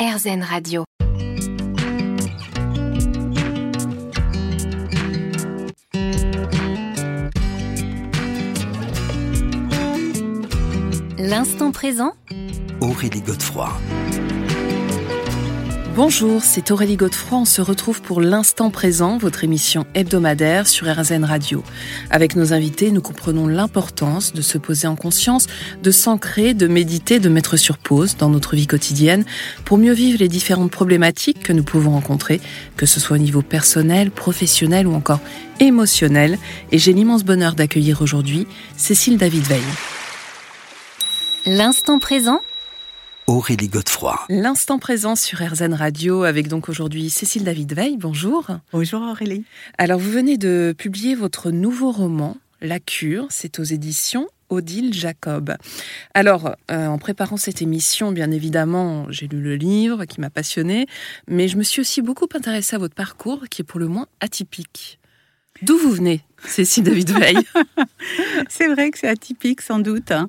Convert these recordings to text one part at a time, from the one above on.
RZN Radio. L'instant présent Aurélie Godefroy. Bonjour, c'est Aurélie Godefroy. On se retrouve pour l'instant présent, votre émission hebdomadaire sur RZN Radio. Avec nos invités, nous comprenons l'importance de se poser en conscience, de s'ancrer, de méditer, de mettre sur pause dans notre vie quotidienne pour mieux vivre les différentes problématiques que nous pouvons rencontrer, que ce soit au niveau personnel, professionnel ou encore émotionnel. Et j'ai l'immense bonheur d'accueillir aujourd'hui Cécile David Veil. L'instant présent Aurélie Godefroy. L'instant présent sur RZN Radio avec donc aujourd'hui Cécile David Veil. Bonjour. Bonjour Aurélie. Alors vous venez de publier votre nouveau roman, La Cure. C'est aux éditions Odile Jacob. Alors, euh, en préparant cette émission, bien évidemment, j'ai lu le livre qui m'a passionné, mais je me suis aussi beaucoup intéressée à votre parcours qui est pour le moins atypique. D'où vous venez, Cécile David Veil C'est vrai que c'est atypique sans doute. hein.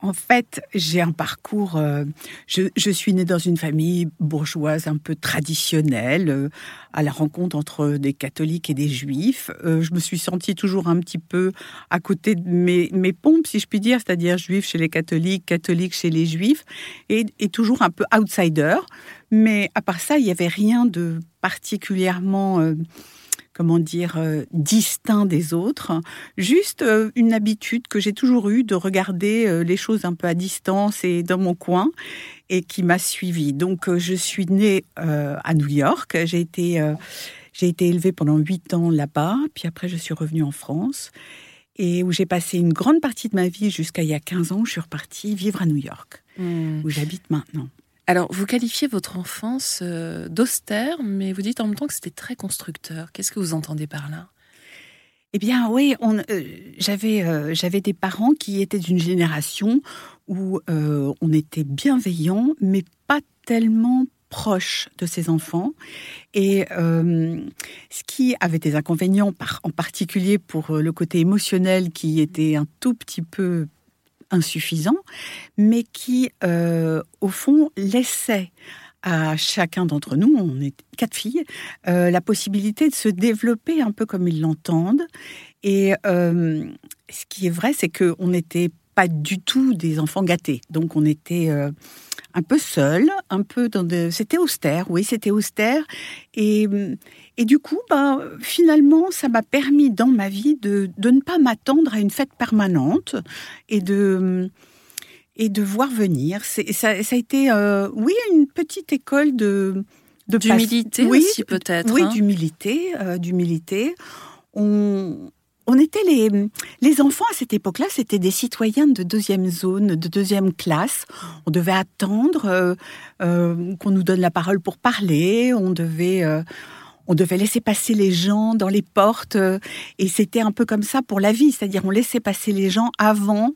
En fait, j'ai un parcours. euh, je, je suis née dans une famille bourgeoise un peu traditionnelle, euh, à la rencontre entre des catholiques et des juifs. Euh, je me suis sentie toujours un petit peu à côté de mes, mes pompes, si je puis dire, c'est-à-dire juif chez les catholiques, catholiques chez les juifs, et, et toujours un peu outsider. Mais à part ça, il n'y avait rien de particulièrement. Comment dire, euh, distinct des autres. Juste euh, une habitude que j'ai toujours eue de regarder euh, les choses un peu à distance et dans mon coin et qui m'a suivie. Donc, je suis née à New York. J'ai été, j'ai été élevée pendant huit ans là-bas. Puis après, je suis revenue en France et où j'ai passé une grande partie de ma vie jusqu'à il y a 15 ans. où Je suis repartie vivre à New York, Hmm. où j'habite maintenant. Alors, vous qualifiez votre enfance euh, d'austère, mais vous dites en même temps que c'était très constructeur. Qu'est-ce que vous entendez par là? Eh bien, oui, on, euh, j'avais, euh, j'avais des parents qui étaient d'une génération où on était bienveillant, mais pas tellement proche de ses enfants. Et ce qui avait des inconvénients, en particulier pour le côté émotionnel qui était un tout petit peu insuffisant, mais qui, euh, au fond, laissait à chacun d'entre nous, on est quatre filles, euh, la possibilité de se développer un peu comme ils l'entendent. Et euh, ce qui est vrai, c'est qu'on n'était pas du tout des enfants gâtés. Donc on était un peu seuls, un peu dans de... C'était austère, oui, c'était austère. Et, et du coup, bah, finalement, ça m'a permis dans ma vie de, de ne pas m'attendre à une fête permanente et de et de voir venir. C'est, ça, ça a été, euh, oui, une petite école de, D'humilité oui, aussi, peut-être. Oui, hein d'humilité, euh, d'humilité. On, on était les, les enfants à cette époque-là, c'était des citoyens de deuxième zone, de deuxième classe. On devait attendre euh, euh, qu'on nous donne la parole pour parler. On devait, euh, on devait laisser passer les gens dans les portes. et c'était un peu comme ça pour la vie, c'est-à-dire on laissait passer les gens avant.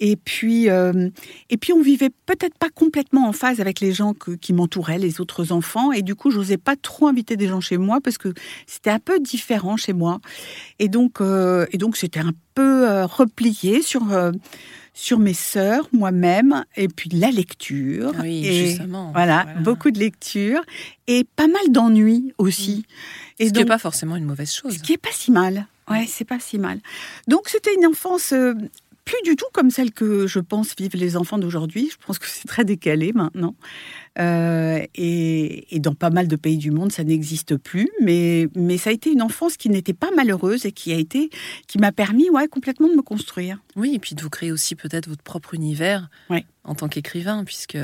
Et puis, euh, et puis on vivait peut-être pas complètement en phase avec les gens que- qui m'entouraient, les autres enfants. Et du coup, j'osais pas trop inviter des gens chez moi parce que c'était un peu différent chez moi. Et donc, euh, et donc c'était un peu euh, replié sur euh, sur mes sœurs, moi-même, et puis la lecture. Oui, et justement. Voilà, beaucoup de lecture et pas mal d'ennuis aussi. Et Ce qui n'est pas forcément une mauvaise chose. ce qui est pas si mal. Ouais, c'est pas si mal. Donc c'était une enfance euh, plus du tout comme celle que je pense vivent les enfants d'aujourd'hui. Je pense que c'est très décalé maintenant. Euh, et, et dans pas mal de pays du monde, ça n'existe plus. Mais, mais ça a été une enfance qui n'était pas malheureuse et qui a été, qui m'a permis, ouais, complètement de me construire. Oui, et puis de vous créer aussi peut-être votre propre univers Ouais. en tant qu'écrivain, puisque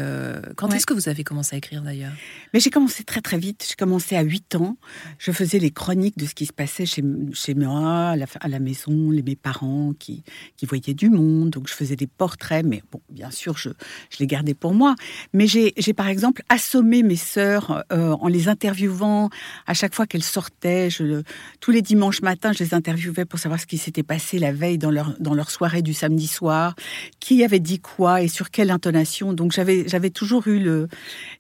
quand Ouais. est-ce que vous avez commencé à écrire d'ailleurs? Mais j'ai commencé très très vite. J'ai commencé à 8 ans. Je faisais les chroniques de ce qui se passait chez, chez moi, à la, à la maison, les, mes parents qui, qui voyaient du monde. Donc je faisais des portraits, mais bon, bien sûr, je, je les gardais pour moi. Mais j'ai j'ai, par exemple assommé mes sœurs euh, en les interviewant à chaque fois qu'elles sortaient. Je, tous les dimanches matins, je les interviewais pour savoir ce qui s'était passé la veille dans leur, dans leur soirée du samedi soir, qui avait dit quoi et sur quelle intonation. Donc j'avais j'avais toujours eu le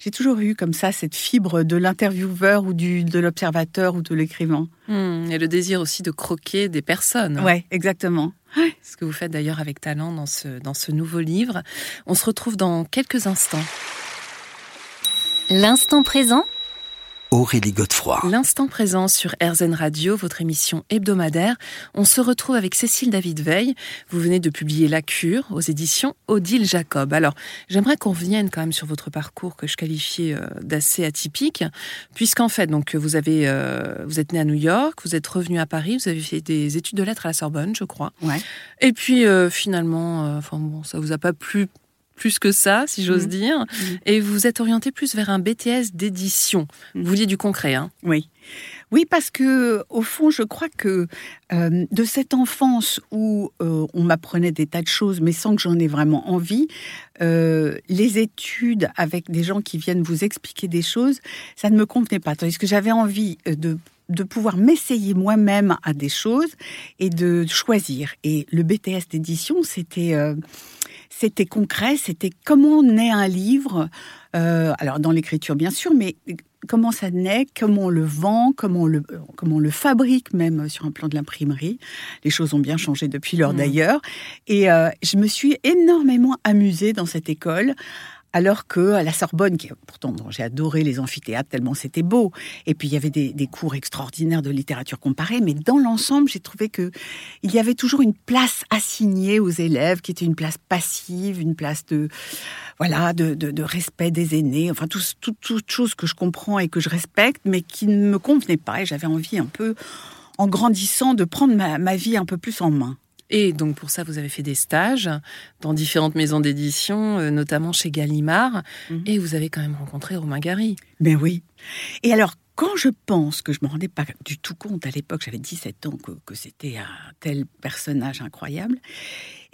j'ai toujours eu comme ça cette fibre de l'intervieweur ou du de l'observateur ou de l'écrivain. Hmm, Et le désir aussi de croquer des personnes. Ouais, exactement. Ce que vous faites d'ailleurs avec talent dans ce, dans ce nouveau livre. On se retrouve dans quelques instants. L'instant présent Aurélie Godefroy. L'instant présent sur RZN Radio, votre émission hebdomadaire. On se retrouve avec Cécile David Veil. Vous venez de publier La Cure aux éditions Odile Jacob. Alors, j'aimerais qu'on revienne quand même sur votre parcours que je qualifiais euh, d'assez atypique, puisqu'en fait, donc, vous avez, euh, vous êtes né à New York, vous êtes revenu à Paris, vous avez fait des études de lettres à la Sorbonne, je crois. Ouais. Et puis, euh, finalement, enfin bon, ça vous a pas plu plus que ça, si j'ose Mhm. dire. Mhm. Et vous êtes orienté plus vers un BTS d'édition. Mhm. Vous vouliez du concret, hein Oui. Oui, parce que au fond, je crois que euh, de cette enfance où euh, on m'apprenait des tas de choses, mais sans que j'en ai vraiment envie, euh, les études avec des gens qui viennent vous expliquer des choses, ça ne me convenait pas. Tandis que j'avais envie de de pouvoir m'essayer moi-même à des choses et de choisir. Et le BTS d'édition, c'était euh, c'était concret, c'était comment naît un livre. euh, alors dans l'écriture bien sûr, mais comment ça naît, comment on le vend, comment on le, euh, comment on le fabrique même sur un plan de l'imprimerie. Les choses ont bien changé depuis lors Mhm. d'ailleurs. Et euh, je me suis énormément amusée dans cette école. Alors que à la Sorbonne, qui, pourtant j'ai adoré les amphithéâtres tellement c'était beau, et puis il y avait des, cours extraordinaires de littérature comparée, mais dans l'ensemble, j'ai trouvé que il y avait toujours une place assignée aux élèves, qui était une place passive, une place de voilà de, de- de respect des aînés, enfin tout, tout, toute chose que je comprends et que je respecte, mais qui ne me convenait pas, et j'avais envie un peu, en grandissant, de prendre ma vie un peu plus en main. Et donc pour ça, vous avez fait des stages dans différentes maisons d'édition, euh, notamment chez Gallimard. Mhm. Et vous avez quand même rencontré Romain Gary. Ben oui. Et alors, quand je pense que je me rendais pas du tout compte à l'époque, j'avais 17 ans, que, que c'était un tel personnage incroyable,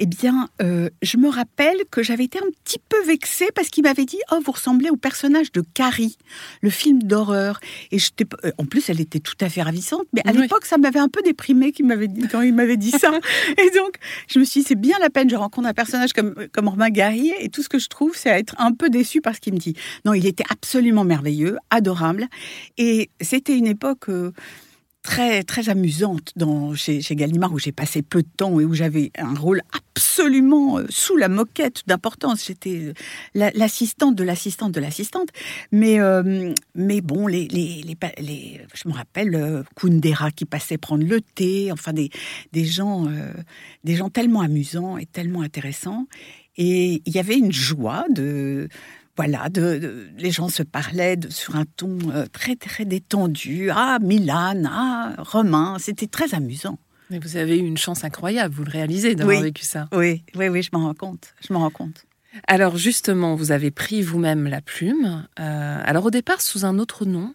eh bien, euh, je me rappelle que j'avais été un petit peu vexée parce qu'il m'avait dit Oh, vous ressemblez au personnage de Carrie, le film d'horreur. Et euh, en plus, elle était tout à fait ravissante, mais à Oui. l'époque, ça m'avait un peu déprimée qu'il m'avait dit, quand il m'avait dit ça. et donc, je me suis dit C'est bien la peine, je rencontre un personnage comme, comme Romain Gary, et tout ce que je trouve, c'est à être un peu déçue par ce qu'il me dit. Non, il était absolument merveilleux, adorable. Et c'était une époque euh, très très amusante dans, chez, chez Gallimard où j'ai passé peu de temps et où j'avais un rôle absolument euh, sous la moquette d'importance. J'étais euh, la- l'assistante de l'assistante de l'assistante. Mais, euh, mais bon, les, les, les, je me rappelle Kundera qui passait prendre le thé, enfin des, des, gens, des gens tellement amusants et tellement intéressants. Et il y avait une joie de voilà, de, de- les gens se parlaient de- sur un ton euh, très très détendu. Ah, Milan, ah, Romain, c'était très amusant. Mais vous avez eu une chance incroyable, vous le réalisez d'avoir Oui. vécu ça. Oui, oui, oui, je m'en rends compte. Je m'en rends compte. Alors justement, vous avez pris vous-même la plume. Euh, alors au départ, sous un autre nom,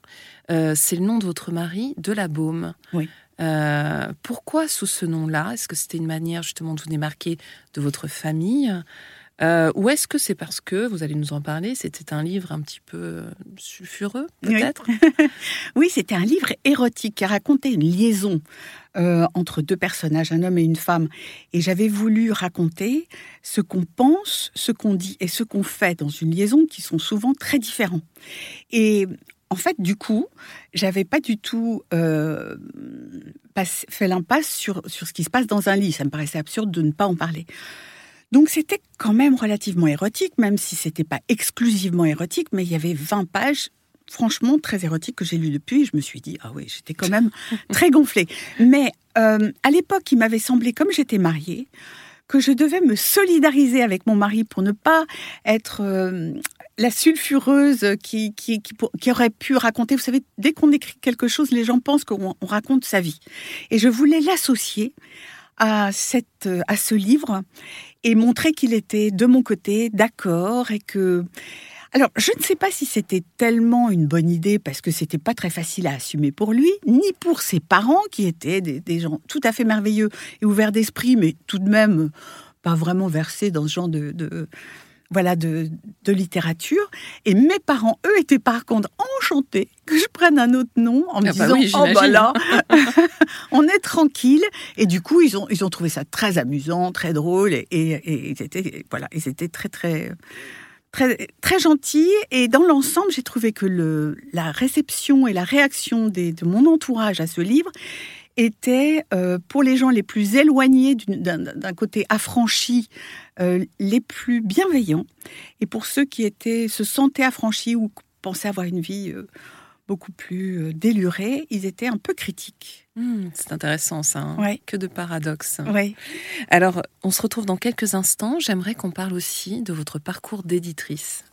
euh, c'est le nom de votre mari, de la Baume. Oui. Euh, pourquoi sous ce nom-là? Est-ce que c'était une manière justement de vous démarquer de votre famille? Euh, Ou est-ce que c'est parce que, vous allez nous en parler, c'était un livre un petit peu euh, sulfureux, peut-être? Oui, c'était un livre érotique qui racontait une liaison euh, entre deux personnages, un homme et une femme. Et j'avais voulu raconter ce qu'on pense, ce qu'on dit et ce qu'on fait dans une liaison qui sont souvent très différents. Et en fait, du coup, j'avais pas du tout euh, fait l'impasse sur, sur ce qui se passe dans un lit. Ça me paraissait absurde de ne pas en parler. Donc c'était quand même relativement érotique, même si c'était pas exclusivement érotique, mais il y avait 20 pages franchement très érotiques que j'ai lues depuis. Je me suis dit, ah oui, j'étais quand même très gonflée. Mais euh, à l'époque, il m'avait semblé, comme j'étais mariée, que je devais me solidariser avec mon mari pour ne pas être euh, la sulfureuse qui, qui, qui, pour- qui aurait pu raconter. Vous savez, dès qu'on écrit quelque chose, les gens pensent qu'on on raconte sa vie. Et je voulais l'associer à, cette, à ce livre et montrer qu'il était de mon côté d'accord et que alors, je ne sais pas si c'était tellement une bonne idée parce que c'était pas très facile à assumer pour lui, ni pour ses parents qui étaient des, gens tout à fait merveilleux et ouverts d'esprit, mais tout de même euh, pas vraiment versés dans ce genre de- voilà de, de littérature. Et mes parents, eux, étaient par contre enchantés que je prenne un autre nom en me Ah bah disant oui, oh bah là, on est tranquille. Et du coup, ils ont ils ont trouvé ça très amusant, très drôle et, et, et ils étaient voilà, ils étaient très très très, très gentil. Et dans l'ensemble, j'ai trouvé que le, la réception et la réaction des- de mon entourage à ce livre était, euh, pour les gens les plus éloignés d'un côté affranchi, euh, les plus bienveillants. Et pour ceux qui étaient, se sentaient affranchis ou pensaient avoir une vie beaucoup plus délurée, ils étaient un peu critiques. Hmm, c'est intéressant ça. Hein. Ouais. Que de paradoxes. Alors, on se retrouve dans quelques instants. J'aimerais qu'on parle aussi de votre parcours d'éditrice.